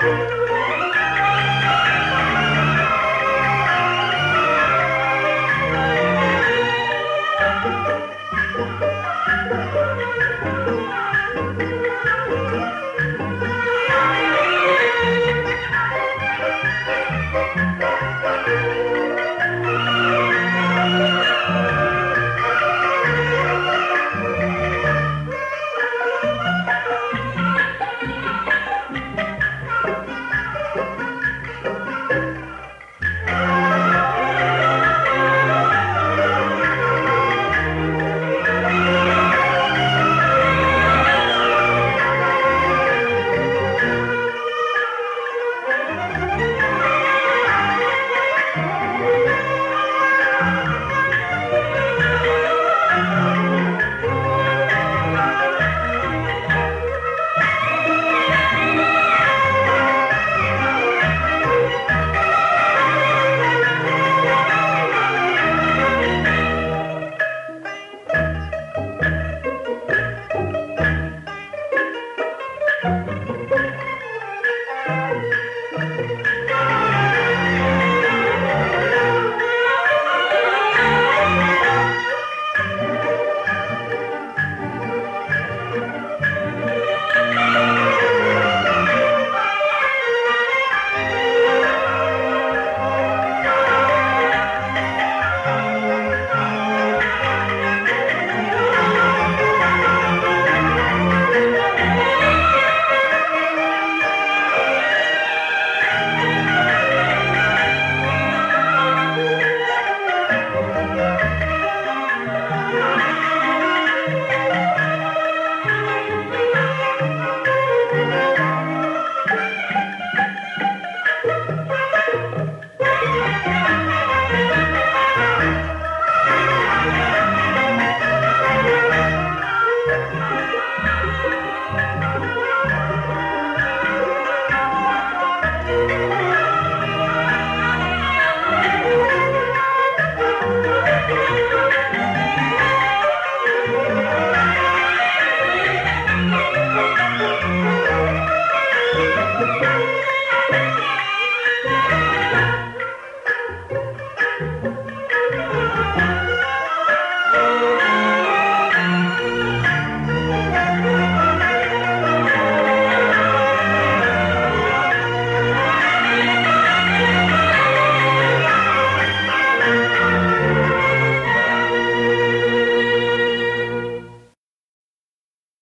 Bye.